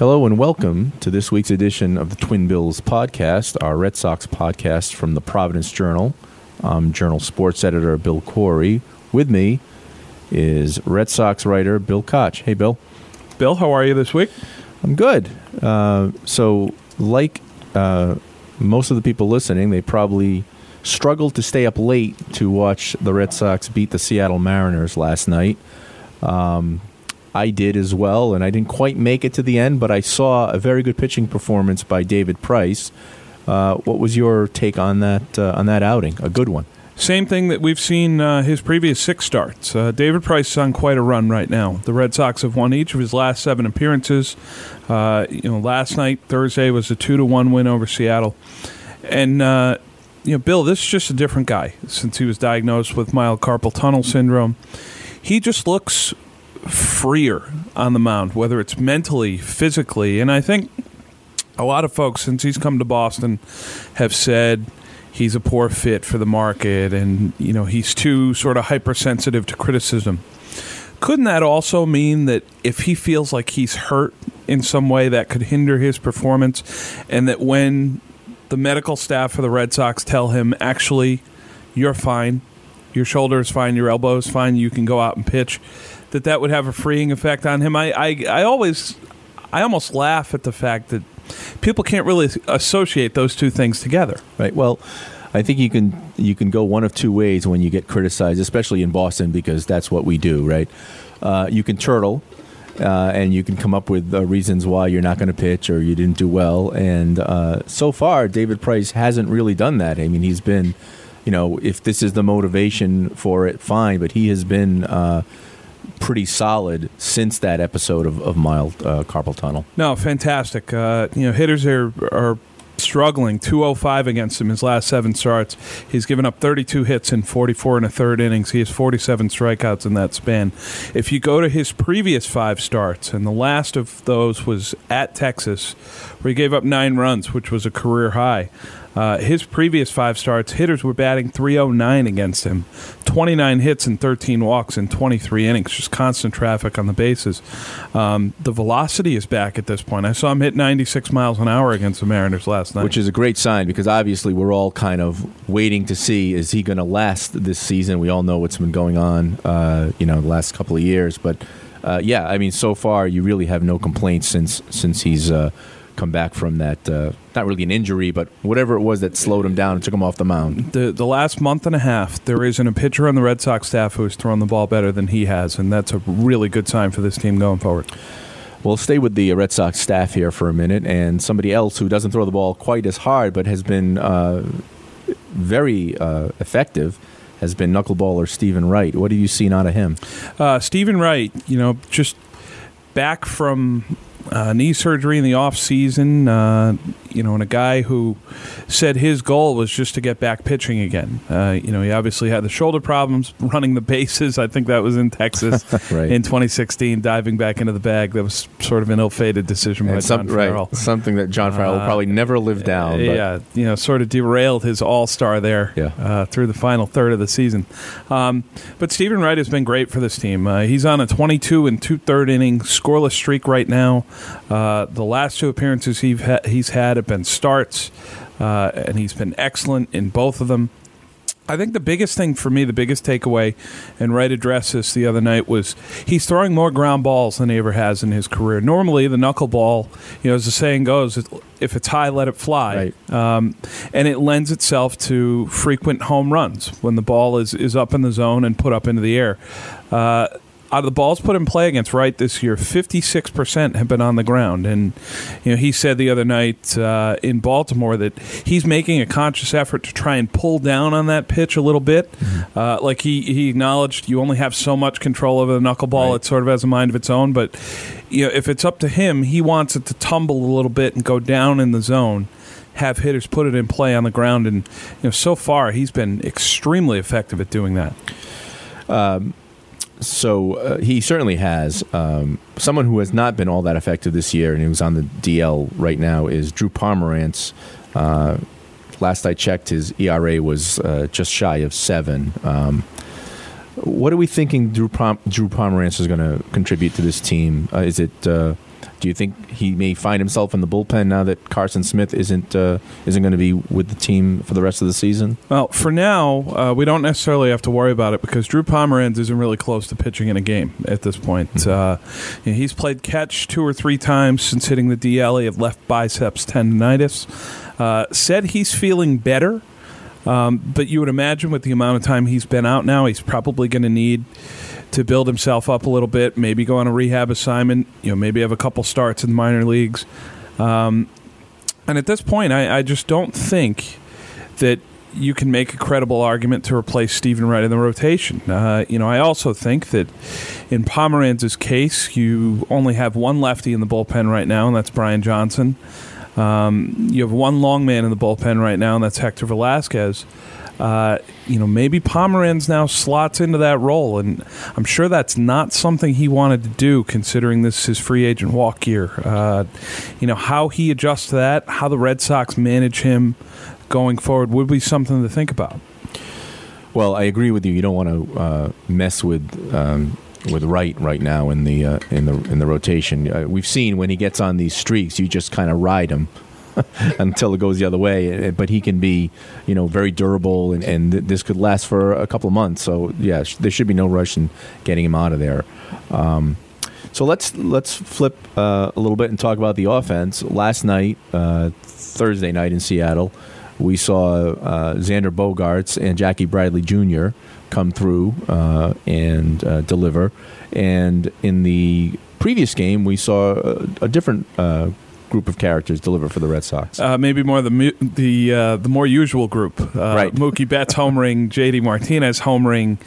Hello and welcome to this week's edition of the Twin Bills podcast, our Red Sox podcast from the Providence Journal. I'm Journal Sports Editor Bill Corey. With me is Red Sox writer Bill Koch. Hey, Bill. Bill, how are you this week? I'm good. Uh, so, like uh, most of the people listening, they probably struggled to stay up late to watch the Red Sox beat the Seattle Mariners last night. Um, I did as well, and I didn't quite make it to the end, but I saw a very good pitching performance by David Price. Uh, what was your take on that uh, on that outing? A good one. Same thing that we've seen uh, his previous six starts. Uh, David Price is on quite a run right now. The Red Sox have won each of his last seven appearances. Uh, you know, last night Thursday was a two to one win over Seattle, and uh, you know, Bill, this is just a different guy since he was diagnosed with mild carpal tunnel syndrome. He just looks freer on the mound, whether it's mentally, physically. And I think a lot of folks, since he's come to Boston, have said he's a poor fit for the market and, you know, he's too sort of hypersensitive to criticism. Couldn't that also mean that if he feels like he's hurt in some way, that could hinder his performance? And that when the medical staff for the Red Sox tell him, actually, you're fine, your shoulder is fine, your elbow is fine, you can go out and pitch, that that would have a freeing effect on him. I, I, I always, I almost laugh at the fact that people can't really associate those two things together. Right. Well, I think you can you can go one of two ways when you get criticized, especially in Boston, because that's what we do. Right. Uh, you can turtle. Uh, and you can come up with uh, reasons why you're not going to pitch or you didn't do well. And uh, so far, David Price hasn't really done that. I mean, he's been, you know, if this is the motivation for it, fine. But he has been uh, pretty solid since that episode of, of mild uh, carpal tunnel. No, fantastic. Uh, you know, hitters are are struggling. 205 against him his last seven starts. He's given up 32 hits in 44 and a third innings. He has 47 strikeouts in that span. If you go to his previous five starts, and the last of those was at Texas, where he gave up nine runs, which was a career high. Uh, his previous five starts, hitters were batting 309 against him. 29 hits and 13 walks in 23 innings, just constant traffic on the bases. Um, the velocity is back at this point. I saw him hit 96 miles an hour against the Mariners last night. Which is a great sign because obviously we're all kind of waiting to see is he going to last this season? We all know what's been going on, uh, you know, the last couple of years. But uh, yeah, I mean, so far you really have no complaints since since he's uh, come back from that. Not really an injury, but whatever it was that slowed him down and took him off the mound. the the last month and a half, there isn't a pitcher on the Red Sox staff who has thrown the ball better than he has, and that's a really good sign for this team going forward. We'll stay with the Red Sox staff here for a minute, and somebody else who doesn't throw the ball quite as hard, but has been uh, very uh, effective. Has been knuckleballer Steven Wright. What have you seen out of him? Uh, Steven Wright, you know, just back from uh, knee surgery in the off season. Uh, you know, and a guy who said his goal was just to get back pitching again. Uh, you know, he obviously had the shoulder problems running the bases. I think that was in Texas Right. in 2016, diving back into the bag. That was sort of an ill-fated decision by some- John Farrell. right, something that John Farrell will Uh, probably never live down. but- Yeah, you know, sort of derailed his All Star there Yeah. uh, through the final third of the season. Um, but Steven Wright has been great for this team. Uh, he's on a 22 and two third inning scoreless streak right now. Uh, the last two appearances he's ha- he's had have been starts, uh, and he's been excellent in both of them. I think the biggest thing for me, the biggest takeaway, and Wright addressed this the other night, was he's throwing more ground balls than he ever has in his career. Normally, the knuckleball, you know, as the saying goes, if it's high, let it fly. Um, and it lends itself to frequent home runs when the ball is, is up in the zone and put up into the air. Uh, out of the balls put in play against Wright this year, 56% have been on the ground. And, you know, he said the other night uh, in Baltimore that he's making a conscious effort to try and pull down on that pitch a little bit. Mm-hmm. Uh, like he, he acknowledged you only have so much control over the knuckleball. Right. It sort of has a mind of its own. But, you know, if it's up to him, he wants it to tumble a little bit and go down in the zone have hitters put it in play on the ground. And you know, so far he's been extremely effective at doing that. Um, so uh, he certainly has. Um, someone who has not been all that effective this year, and who's on the DL right now, is Drew Pomeranz. Uh, last I checked, his ERA was uh, just shy of seven. Um, what are we thinking Drew, Pom- Drew Pomeranz is going to contribute to this team? Uh, is it uh, do you think he may find himself in the bullpen now that Carson Smith isn't uh, isn't going to be with the team for the rest of the season? Well, for now, uh, we don't necessarily have to worry about it because Drew Pomeranz isn't really close to pitching in a game at this point. Mm-hmm. Uh, he's played catch two or three times since hitting the DL. He had left biceps tendonitis. Uh, said he's feeling better. Um, but you would imagine with the amount of time he's been out now, he's probably going to need to build himself up a little bit, maybe go on a rehab assignment, you know, maybe have a couple starts in the minor leagues. Um, and at this point, I, I, just don't think that you can make a credible argument to replace Steven Wright in the rotation. Uh, you know, I also think that in Pomeranz's case, you only have one lefty in the bullpen right now, and that's Brian Johnson. Um, you have one long man in the bullpen right now, and that's Hector Velazquez uh, you know, maybe Pomeranz now slots into that role, and I'm sure that's not something he wanted to do, considering this is his free agent walk year. Uh, you know, how he adjusts to that, how the Red Sox manage him going forward, would be something to think about. Well, I agree with you. You don't want to uh, mess with. Um, with Wright right now in the uh, in the in the rotation, uh, we've seen when he gets on these streaks, you just kind of ride him until it goes the other way. But he can be, you know, very durable, and, and this could last for a couple of months. So yeah, there should be no rush in getting him out of there. Um, so let's let's flip uh, a little bit and talk about the offense. Last night, uh, Thursday night in Seattle, we saw uh, Xander Bogaerts and Jackie Bradley Jr. come through uh, and uh, deliver. And in the previous game, we saw a, a different uh, group of characters deliver for the Red Sox? Uh, maybe more the the uh, the more usual group. Uh, right. Mookie Betts homering, J.D. Martinez homering,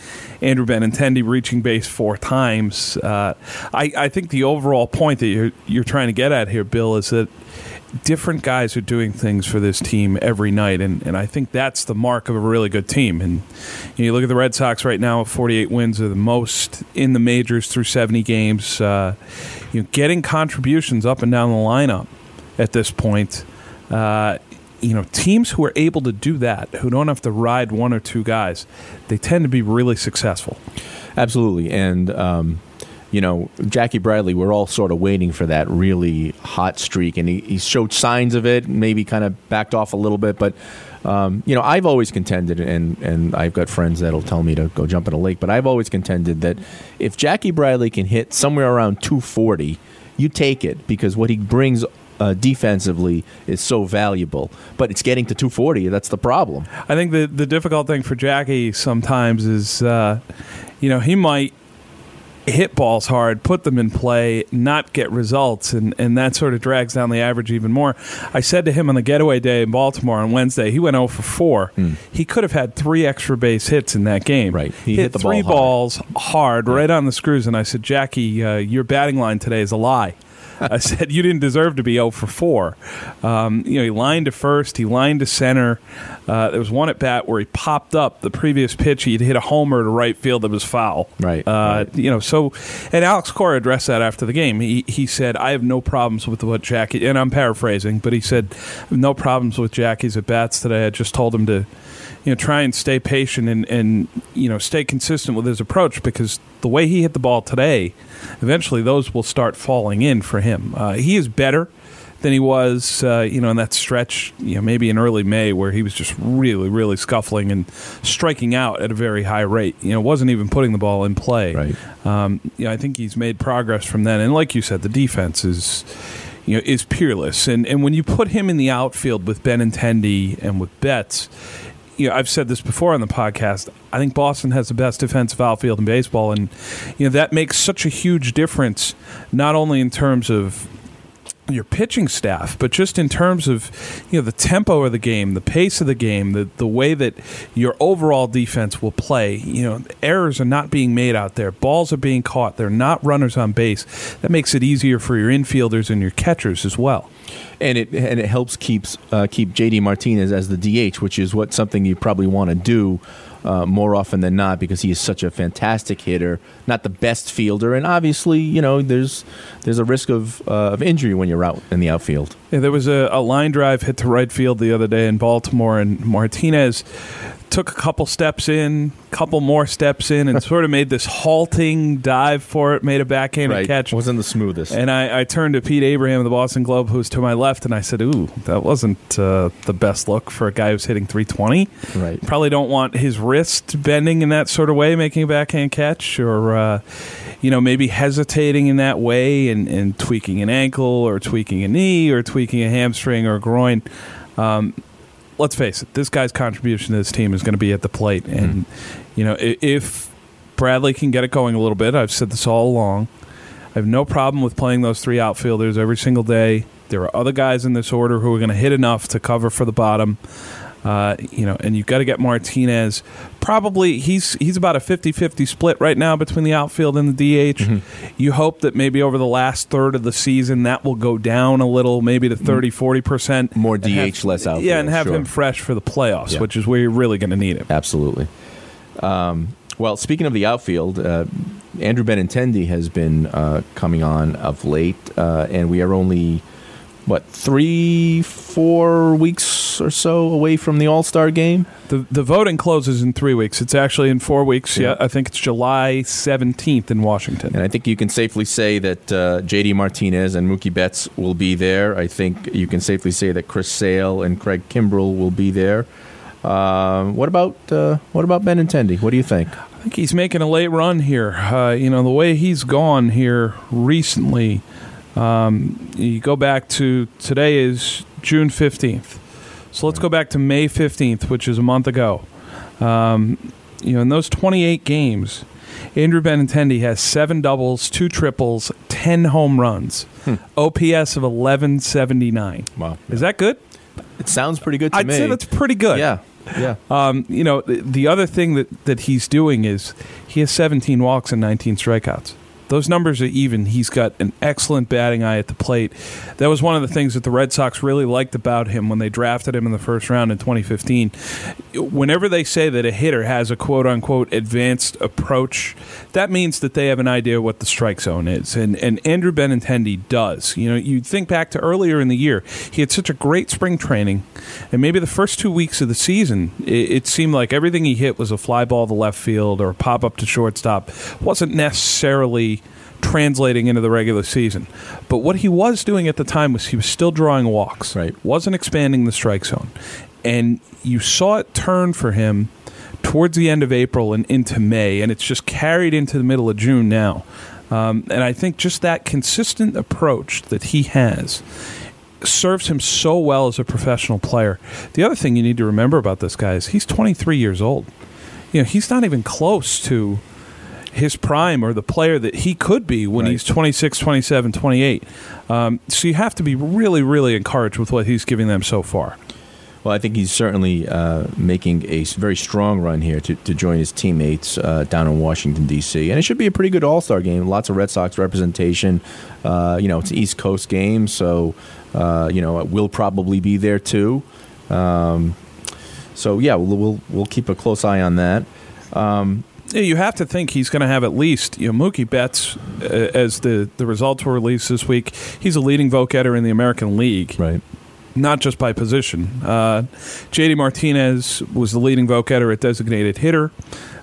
Andrew Benintendi reaching base four times. Uh, I, I think the overall point that you're you're trying to get at here, Bill, is that different guys are doing things for this team every night, and, and I think that's the mark of a really good team. And you, look at the Red Sox right now, 48 wins are the most in the majors through 70 games. Uh, you know, getting contributions up and down the lineup at this point. Uh, you know, teams who are able to do that, who don't have to ride one or two guys, they tend to be really successful. Absolutely, and um, you know, Jackie Bradley, we're all sort of waiting for that really hot streak, and he, he showed signs of it. Maybe kind of backed off a little bit, but um, you know, I've always contended, and and I've got friends that'll tell me to go jump in a lake, but I've always contended that if Jackie Bradley can hit somewhere around 240, you take it because what he brings uh, defensively is so valuable. But it's getting to 240. That's the problem. I think the the difficult thing for Jackie sometimes is, uh, you know, he might hit balls hard, put them in play, not get results, and, and that sort of drags down the average even more. I said to him on the getaway day in Baltimore on Wednesday, he went 0 for 4. Mm. He could have had three extra base hits in that game. Right. He hit, hit the three ball hard. balls hard, right on the screws, and I said, Jackie, uh, your batting line today is a lie. I said you didn't deserve to be 0 for 4. Um, you know, he lined to first, he lined to center. Uh, there was one at bat where he popped up the previous pitch. He'd hit a homer to right field that was foul. Right, uh, right. You know, so and Alex Cora addressed that after the game. He he said, "I have no problems with what Jackie," and I'm paraphrasing, but he said, "No problems with Jackie's at bats today. I just told him to." You know, try and stay patient and, and you know stay consistent with his approach because the way he hit the ball today, eventually those will start falling in for him. Uh, he is better than he was, uh, you know, in that stretch, you know, maybe in early May where he was just really, really scuffling and striking out at a very high rate. You know, wasn't even putting the ball in play. Right. Um, you know, I think he's made progress from then. And like you said, the defense is, you know, is peerless. And and when you put him in the outfield with Benintendi and with Betts you know, I've said this before on the podcast. I think Boston has the best defensive outfield in baseball, and you know that makes such a huge difference, not only in terms of your pitching staff, but just in terms of you know the tempo of the game, the pace of the game, the the way that your overall defense will play. You know, errors are not being made out there. Balls are being caught. They're not runners on base. That makes it easier for your infielders and your catchers as well. and it and it helps keeps uh, keep JD Martinez as the DH, which is what something you probably want to do uh, more often than not because he is such a fantastic hitter, not the best fielder, and obviously you know there's there's a risk of uh, of injury when you're out in the outfield. Yeah, there was a, a line drive hit to right field the other day in Baltimore, and Martinez took a couple steps in, couple more steps in, and sort of made this halting dive for it, made a backhanded catch. wasn't the smoothest. And I, I turned to Pete Abraham of the Boston Globe, who's to my left, and I said, "Ooh, that wasn't uh, the best look for a guy who's hitting 320. Right. Probably don't want his wrist bending in that sort of way, making a backhand catch, or uh, you know maybe hesitating in that way and, and tweaking an ankle, or tweaking a knee, or tweaking a hamstring or a groin." Um, let's face it, this guy's contribution to this team is going to be at the plate. Mm-hmm. And, you know, if Bradley can get it going a little bit, I've said this all along, I have no problem with playing those three outfielders every single day. There are other guys in this order who are going to hit enough to cover for the bottom. Uh, you know, and you've got to get Martinez. Probably he's he's about a 50-50 split right now between the outfield and the DH. You hope that maybe over the last third of the season that will go down a little, maybe to 30 40%. More and have- DH, less outfield, Yeah, and have sure. him fresh for the playoffs, Yeah. which is where you're really going to need him. Absolutely. Um, well, speaking of the outfield, uh, Andrew Benintendi has been uh, coming on of late, uh, and we are only what three, four weeks or so away from the All Star game. The the voting closes in three weeks. It's actually in four weeks. Yeah, Yeah. I think it's July 17th in Washington. And I think you can safely say that uh, J.D. Martinez and Mookie Betts will be there. I think you can safely say that Chris Sale and Craig Kimbrel will be there. Um, what about uh, what about Benintendi? What do you think? I think he's making a late run here. Uh, you know, the way he's gone here recently, um, you go back to today is June 15th. So let's go back to May 15th, which is a month ago. Um, you know, in those 28 games, Andrew Benintendi has seven doubles, two triples, 10 home runs, OPS of 1179. Wow, Is that good? it sounds pretty good to I'd me. say that's pretty good. yeah, yeah. Um, you know, the, the other thing that, that he's doing is he has 17 walks and 19 strikeouts. Those numbers are even. He's got an excellent batting eye at the plate. That was one of the things that the Red Sox really liked about him when they drafted him in the first round in 2015. Whenever they say that a hitter has a quote unquote advanced approach, that means that they have an idea what the strike zone is. And, and Andrew Benintendi does. You know, you think back to earlier in the year, he had such a great spring training, and maybe the first two weeks of the season, it, it seemed like everything he hit was a fly ball to left field or a pop up to shortstop. wasn't necessarily translating into the regular season. But what he was doing at the time was he was still drawing walks. Right. Wasn't expanding the strike zone. And you saw it turn for him towards the end of April and into May, and it's just carried into the middle of June now. Um, and I think just that consistent approach that he has serves him so well as a professional player. The other thing you need to remember about this guy is he's 23 years old. You know, he's not even close to his prime or the player that he could be when Right. he's 26, 27, 28. Um, so you have to be really, really encouraged with what he's giving them so far. Well, I think he's certainly uh, making a very strong run here to, to join his teammates uh, down in Washington D.C. And it should be a pretty good All Star game. Lots of Red Sox representation. Uh, you know, it's an East Coast game, so uh, you know we'll probably be there too. Um, so yeah, we'll, we'll we'll keep a close eye on that. Yeah, you have to think he's going to have at least you know Mookie Betts uh, as the the results were released this week. He's a leading vote getter in the American League. Right. not just by position. Uh, JD Martinez was the leading vote getter at designated hitter.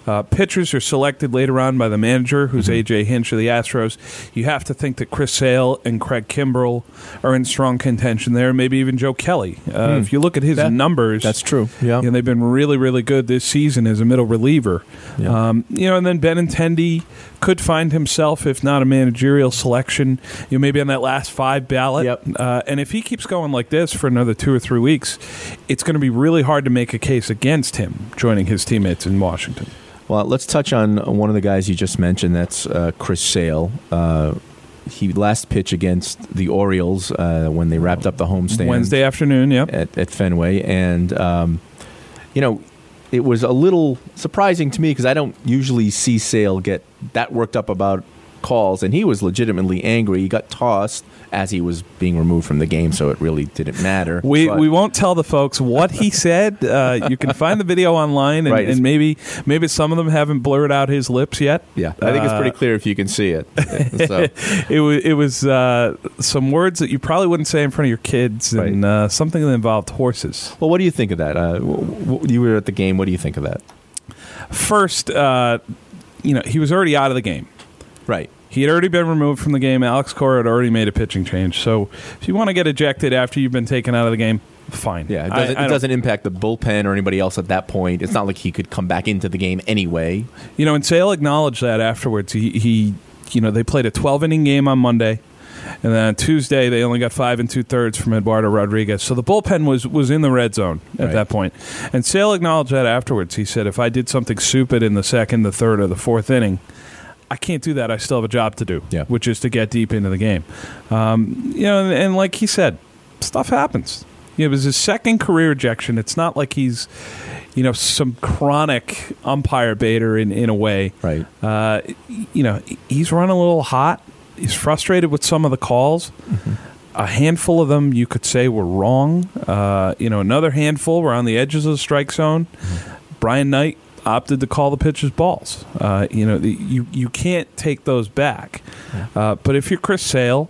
Uh, pitchers are selected later on by the manager, who's AJ Hinch of the Astros. You have to think that Chris Sale and Craig Kimbrel are in strong contention there. Maybe even Joe Kelly. Uh, If you look at his That- numbers, That's true. Yeah. you know, they've been really, really good this season as a middle reliever. Yeah. Um, you know, and then Benintendi could find himself, if not a managerial selection, you know, maybe on that last five ballot. Yep. Uh, and if he keeps going like this for another two or three weeks, it's going to be really hard to make a case against him joining his teammates in Washington. Well, let's touch on one of the guys you just mentioned. That's uh, Chris Sale. Uh, he last pitch against the Orioles uh, when they wrapped up the homestand Wednesday afternoon, yep. at, at Fenway, and um, you know it was a little surprising to me because I don't usually see Sale get that worked up about calls, and he was legitimately angry. He got tossed as he was being removed from the game, so it really didn't matter. We, But- we won't tell the folks what he said. Uh, you can find the video online, and, Right. and maybe maybe some of them haven't blurred out his lips yet. yeah, I think it's Uh, pretty clear if you can see it. so, it was it was uh, some words that you probably wouldn't say in front of your kids, and uh, something that involved horses. well, what do you think of that? Uh, you were at the game. What do you think of that? First, uh, you know, he was already out of the game. Right. He had already been removed from the game. Alex Cora had already made a pitching change. So, if you want to get ejected after you've been taken out of the game, fine. Yeah, it doesn't, I it doesn't impact the bullpen or anybody else at that point. It's not like he could come back into the game anyway. You know, and Sale acknowledged that afterwards. He, he you know, they played a 12 inning game on Monday, and then on Tuesday they only got five and two thirds from Eduardo Rodriguez. So the bullpen was was in the red zone at Right. that point. And Sale acknowledged that afterwards. He said, "If I did something stupid in the second, the third, or the fourth inning." I can't do that. I still have a job to do, Yeah. which is to get deep into the game. Um, you know, and, and like he said, stuff happens. You know, it was his second career ejection. It's not like he's, you know, some chronic umpire baiter in, in a way. Right. Uh, you know, he's running a little hot. He's frustrated with some of the calls. A handful of them you could say were wrong. Uh, you know, another handful were on the edges of the strike zone. Brian Knight opted to call the pitches balls. Uh, you know, the, you you can't take those back. Uh, but if you're Chris Sale,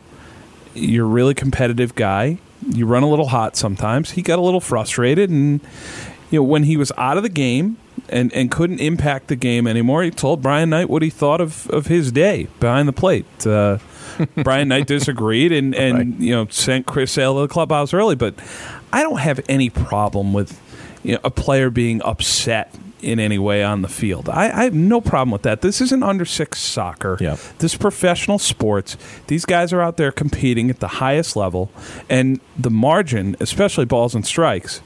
you're a really competitive guy. You run a little hot sometimes. He got a little frustrated, and you know when he was out of the game and, and couldn't impact the game anymore, he told Brian Knight what he thought of, of his day behind the plate. Uh, Brian Knight disagreed and, and Right. you know sent Chris Sale to the clubhouse early. But I don't have any problem with you know, a player being upset in any way on the field. I, I have no problem with that. This isn't under six soccer. Yeah. This is professional sports. These guys are out there competing at the highest level, and the margin, especially balls and strikes,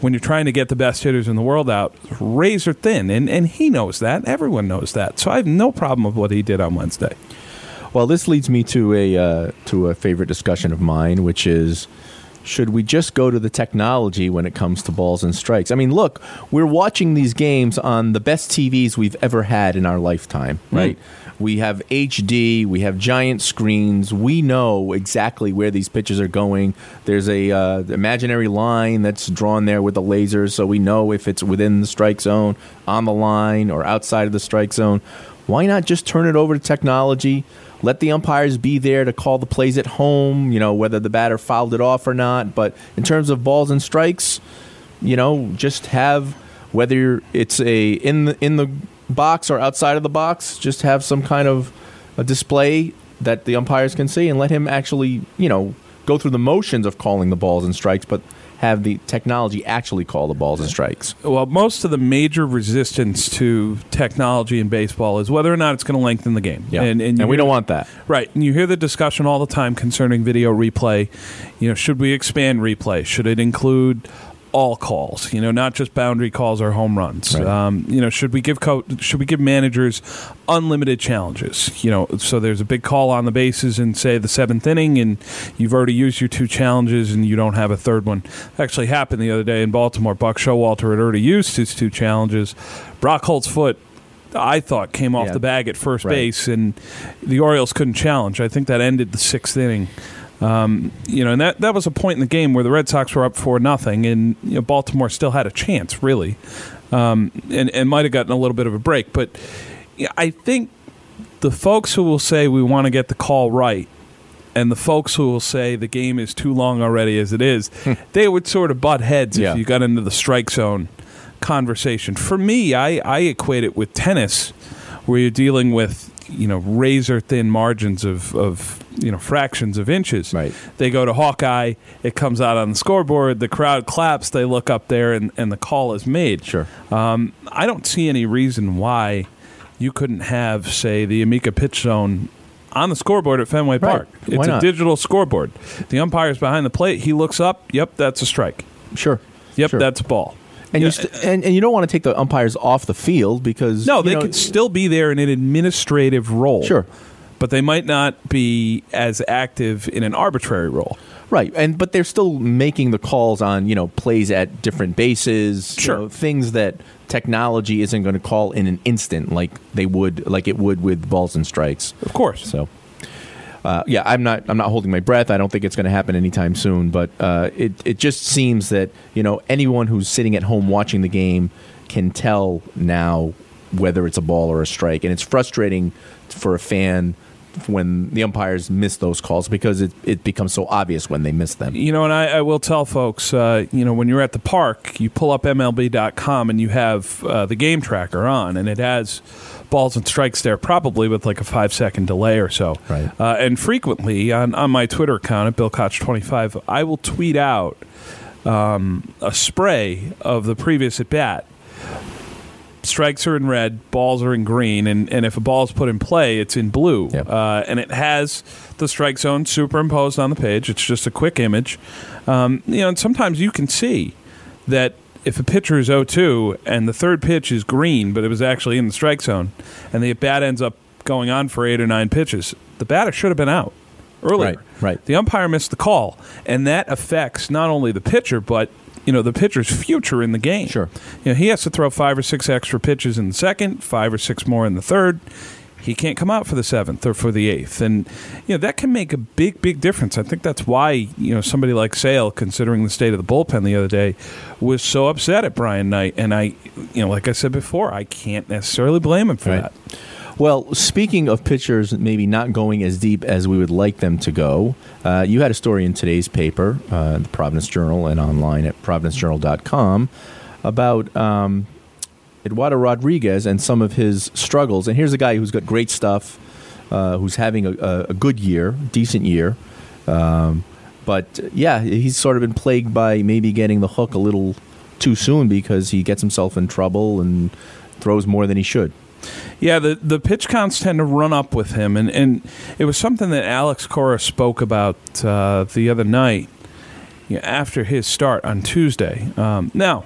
when you're trying to get the best hitters in the world out, razor thin, and and he knows that. Everyone knows that. So I have no problem with what he did on Wednesday. Well, this leads me to a uh, to a favorite discussion of mine, which is should we just go to the technology when it comes to balls and strikes? I mean, look, we're watching these games on the best TVs we've ever had in our lifetime, right? We have HD, we have giant screens. We know exactly where these pitches are going. There's a uh, imaginary line that's drawn there with the lasers, so we know if it's within the strike zone, on the line, or outside of the strike zone. Why not just turn it over to technology? Let the umpires be there to call the plays at home, you know, whether the batter fouled it off or not. But in terms of balls and strikes, you know, just have whether it's a in the in the box or outside of the box, just have some kind of a display that the umpires can see and let him actually, you know, go through the motions of calling the balls and strikes, but have the technology actually call the balls and strikes. Well, most of the major resistance to technology in baseball is whether or not it's going to lengthen the game. Yeah. and, And, you we hear- don't want that. Right, and you hear the discussion all the time concerning video replay. You know, should we expand replay? Should it include all calls? You know, not just boundary calls or home runs. Right. Um, you know, should we give co- should we give managers unlimited challenges? You know, so there's a big call on the bases in say the seventh inning, and you've already used your two challenges, and you don't have a third one. Actually, happened the other day in Baltimore. Buck Showalter had already used his two challenges. Brock Holt's foot. I thought came off Yeah. the bag at first Right. base, and the Orioles couldn't challenge. I think that ended the sixth inning. Um, you know, and that, that was a point in the game where the Red Sox were up for nothing, and you know, Baltimore still had a chance, really, um, and and might have gotten a little bit of a break. But yeah, I think the folks who will say we want to get the call right, and the folks who will say the game is too long already as it is, they would sort of butt heads Yeah. if you got into the strike zone conversation. For me, I, I equate it with tennis, where you're dealing with you know razor thin margins of, of you know fractions of inches. Right. They go to Hawkeye, it comes out on the scoreboard, the crowd claps, they look up there, and, and the call is made. Sure. Um, I don't see any reason why you couldn't have, say, the Amica pitch zone on the scoreboard at Fenway Right. Park. Why It's a not? digital scoreboard. The umpire's behind the plate. He looks up. Yep, that's a strike. Sure. Yep, Sure. that's a ball. And Yeah. you st- uh, and, and you don't want to take the umpires off the field because No, they know, could still be there in an administrative role. Sure. But they might not be as active in an arbitrary role. Right, and but they're still making the calls on you know plays at different bases, you Sure. know, things that technology isn't going to call in an instant like they would like it would with balls and strikes. Of course. So, uh, yeah, I'm not I'm not holding my breath. I don't think it's going to happen anytime soon. But uh, it it just seems that you know anyone who's sitting at home watching the game can tell now whether it's a ball or a strike, and it's frustrating for a fan when the umpires miss those calls because it, it becomes so obvious when they miss them. You know, and I, I will tell folks, uh, you know, when you're at the park, you pull up MLB.com and you have uh, the game tracker on, and it has balls and strikes there, probably with like a five second delay or so. Right. Uh, and frequently on, on my Twitter account at Bill Koch 25, I will tweet out um, a spray of the previous at bat. Strikes are in red, balls are in green, and, and if a ball is put in play, it's in blue. Yep. Uh, and it has the strike zone superimposed on the page. It's just a quick image. Um, you know, and sometimes you can see that if a pitcher is 0-2 and the third pitch is green, but it was actually in the strike zone, and the bat ends up going on for eight or nine pitches, the batter should have been out earlier. Right, right. The umpire missed the call, and that affects not only the pitcher but you know the pitcher's future in the game. Sure. You know, he has to throw five or six extra pitches in the second, five or six more in the third. He can't come out for the seventh or for the eighth, and you know that can make a big, big difference. I think that's why you know somebody like Sale, considering the state of the bullpen the other day, was so upset at Brian Knight. And I, you know, like I said before, I can't necessarily blame him for Right. that. Well, speaking of pitchers maybe not going as deep as we would like them to go, uh, you had a story in today's paper, uh, the Providence Journal, and online at providencejournal.com about um, Eduardo Rodriguez and some of his struggles. And here's a guy who's got great stuff, uh, who's having a, a, good year, decent year. Um, but yeah, he's sort of been plagued by maybe getting the hook a little too soon because he gets himself in trouble and throws more than he should. Yeah, the the pitch counts tend to run up with him, and, and it was something that Alex Cora spoke about uh, the other night you know, after his start on Tuesday. Um, now,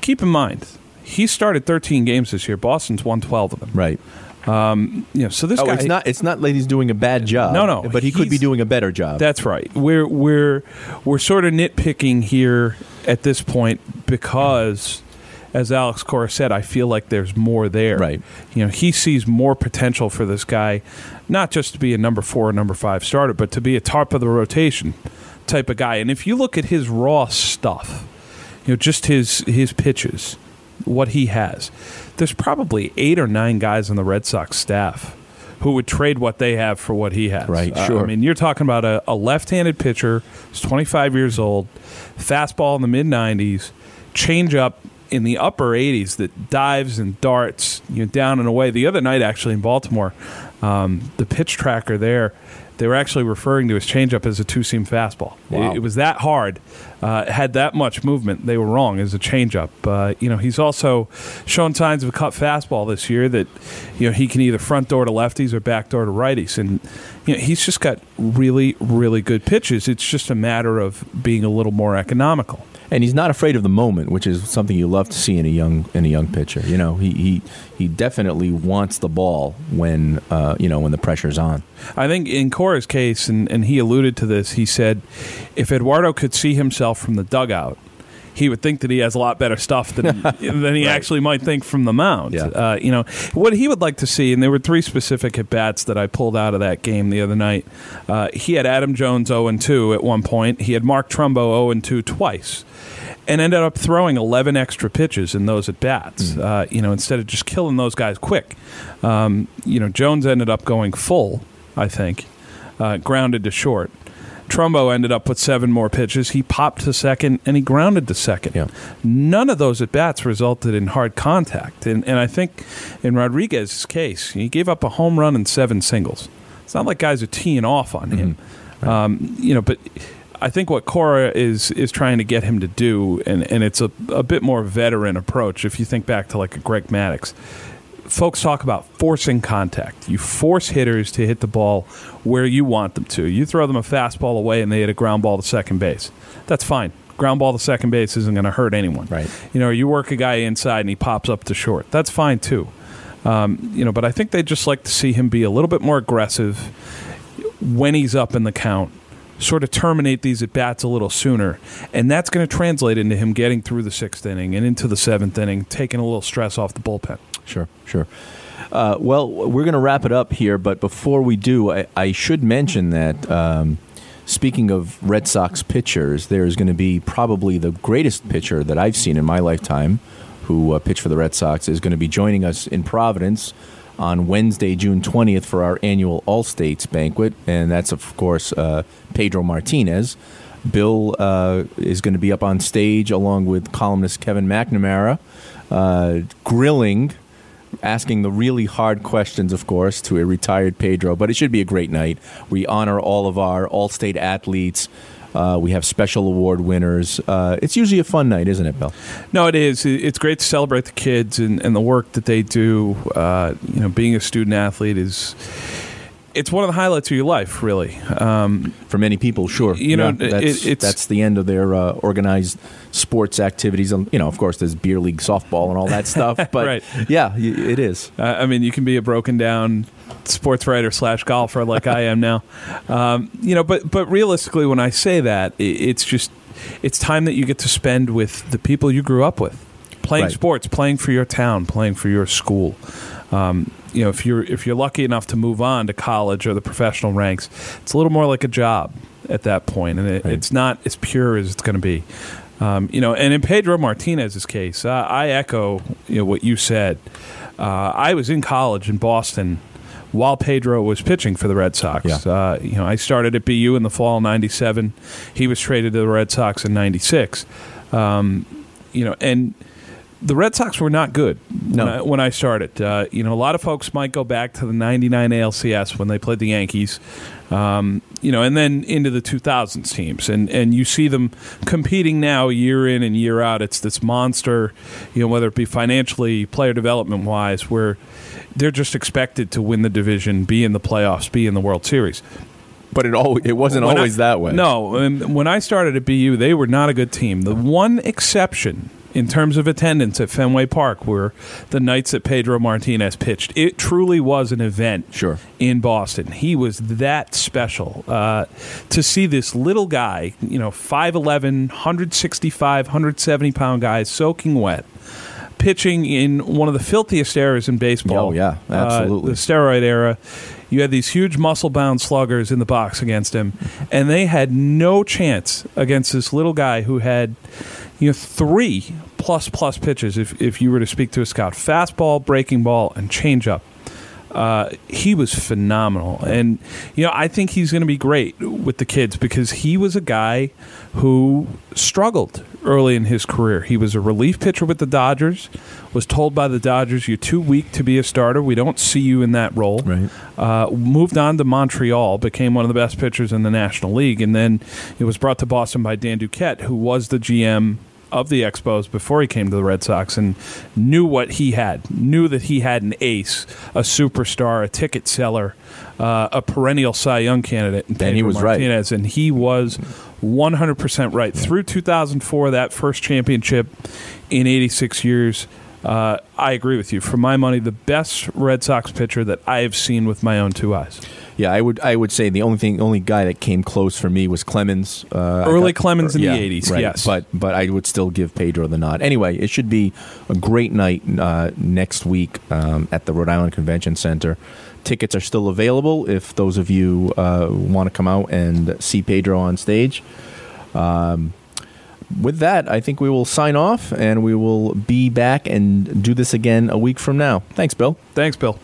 keep in mind, he started 13 games this year. Boston's won 12 of them. Right. You know, so this Oh, guy, it's not. It's not like he's doing a bad job. No, no, But he could be doing a better job. That's right. We're we're we're sort of nitpicking here at this point because, as Alex Cora said, I feel like there's more there. Right. You know, he sees more potential for this guy, not just to be a number four or number five starter, but to be a top of the rotation type of guy. And if you look at his raw stuff, you know, just his his pitches, what he has, there's probably eight or nine guys on the Red Sox staff who would trade what they have for what he has. Right, Uh, sure. I mean, you're talking about a, a left-handed pitcher, who's 25 years old, fastball in the mid 90s, changeup in the upper 80s that dives and darts you know, down and away. The other night, actually in Baltimore, um, the pitch tracker there, they were actually referring to his changeup as a two-seam fastball. Wow. It, it was that hard, uh, had that much movement. They were wrong as a changeup. Uh, you know, he's also shown signs of a cut fastball this year that you know he can either front door to lefties or back door to righties, and you know he's just got really, really good pitches. It's just a matter of being a little more economical. and he's not afraid of the moment, which is something you love to see in a young in a young pitcher. You know, he he, he definitely wants the ball when uh, you know when the pressure's on. I think in Cora's case, and, and he alluded to this, he said if Eduardo could see himself from the dugout, he would think that he has a lot better stuff than than he actually might think from the mound. Yeah. Uh, you know what he would like to see, and there were three specific at bats that I pulled out of that game the other night. Uh, he had Adam Jones zero and two at one point. He had Mark Trumbo zero and two twice. And ended up throwing 11 extra pitches in those at bats, uh, you know, instead of just killing those guys quick. Um, you know, Jones ended up going full, I think, uh, grounded to short. Trumbo ended up with seven more pitches. He popped to second and he grounded to second. Yeah. None of those at bats resulted in hard contact. And, and I think in Rodriguez's case, he gave up a home run and seven singles. It's not like guys are teeing off on him. Um, you know, but I think what Cora is is trying to get him to do, and, and it's a, a bit more veteran approach. If you think back to like a Greg Maddux, folks talk about forcing contact. You force hitters to hit the ball where you want them to. You throw them a fastball away and they hit a ground ball to second base. That's fine. Ground ball to second base isn't going to hurt anyone. Right. You know, you work a guy inside and he pops up to short. That's fine too. Um, you know, but I think they just like to see him be a little bit more aggressive when he's up in the count. Sort of terminate these at bats a little sooner, and that's going to translate into him getting through the sixth inning and into the seventh inning, taking a little stress off the bullpen. Sure, sure. Uh, well, we're going to wrap it up here, but before we do, I, I should mention that um, speaking of Red Sox pitchers, there's going to be probably the greatest pitcher that I've seen in my lifetime who uh, pitched for the Red Sox is going to be joining us in Providence on Wednesday, June 20th, for our annual All States banquet. And that's, of course, uh, Pedro Martinez. Bill uh, is going to be up on stage along with columnist Kevin McNamara, uh, grilling, asking the really hard questions, of course, to a retired Pedro. But it should be a great night. We honor all of our All State athletes. Uh, we have special award winners. Uh, it's usually a fun night, isn't it, Bill? No, it is. It's great to celebrate the kids and, and the work that they do. Uh, you know, being a student athlete is it's one of the highlights of your life, really. Um, For many people, sure. You know, Yeah, that's, it- that's the end of their uh, organized sports activities. Um, You know, of course, there's beer league softball and all that stuff. But Right. yeah, it is. Uh, I mean, you can be a broken down sports writer slash golfer like I am now. Um, you know, but but realistically, when I say that, it's just it's time that you get to spend with the people you grew up with, playing Right. sports, playing for your town, playing for your school. Um, you know, if you're if you're lucky enough to move on to college or the professional ranks, it's a little more like a job at that point, and it, Right. it's not as pure as it's going to be. Um, you know, and in Pedro Martinez's case, uh, I echo you know what you said. Uh, I was in college in Boston while Pedro was pitching for the Red Sox. Yeah. Uh, you know, I started at BU in the fall of '97. He was traded to the Red Sox in '96. Um, you know, and the Red Sox were not good No. when, I, when I started. Uh, you know, a lot of folks might go back to the '99 ALCS when they played the Yankees. Um, you know, and then into the 2000s teams, and and you see them competing now year in and year out. It's this monster, you know, whether it be financially, player development wise, where they're just expected to win the division, be in the playoffs, be in the World Series. But it al- it wasn't When I- always that way. No, and when I started at BU, they were not a good team. The one exception in terms of attendance at Fenway Park were the nights that Pedro Martinez pitched. It truly was an event Sure. in Boston. He was that special. Uh, to see this little guy, you know, 5'11, 165, 170 pound guy, soaking wet. Pitching in one of the filthiest eras in baseball. Oh, yeah, Uh, absolutely. the steroid era. You had these huge muscle bound sluggers in the box against him, and they had no chance against this little guy who had, you know, three plus plus pitches. If if you were to speak to a scout, fastball, breaking ball, and changeup. Uh, he was phenomenal, and you know I think he's going to be great with the kids because he was a guy who struggled early in his career. He was a relief pitcher with the Dodgers. Was told by the Dodgers, "You're too weak to be a starter. We don't see you in that role." Right. Uh, moved on to Montreal, became one of the best pitchers in the National League, and then it was brought to Boston by Dan Duquette, who was the GM of the Expos before he came to the Red Sox, and knew what he had. Knew that he had an ace, a superstar, a ticket seller, uh, a perennial Cy Young candidate. And he Pedro was right. And he was 100% right. Through 2004, that first championship in 86 years, uh, I agree with you. For my money, the best Red Sox pitcher that I have seen with my own two eyes. Yeah, I would. I would say the only thing, only guy that came close for me was Clemens. Uh, Early got- Clemens in the 80s, right. yes. But but I would still give Pedro the nod. Anyway, it should be a great night uh, next week um, at the Rhode Island Convention Center. Tickets are still available if those of you uh, want to come out and see Pedro on stage. Um, with that, I think we will sign off and we will be back and do this again a week from now. Thanks, Bill. Thanks, Bill.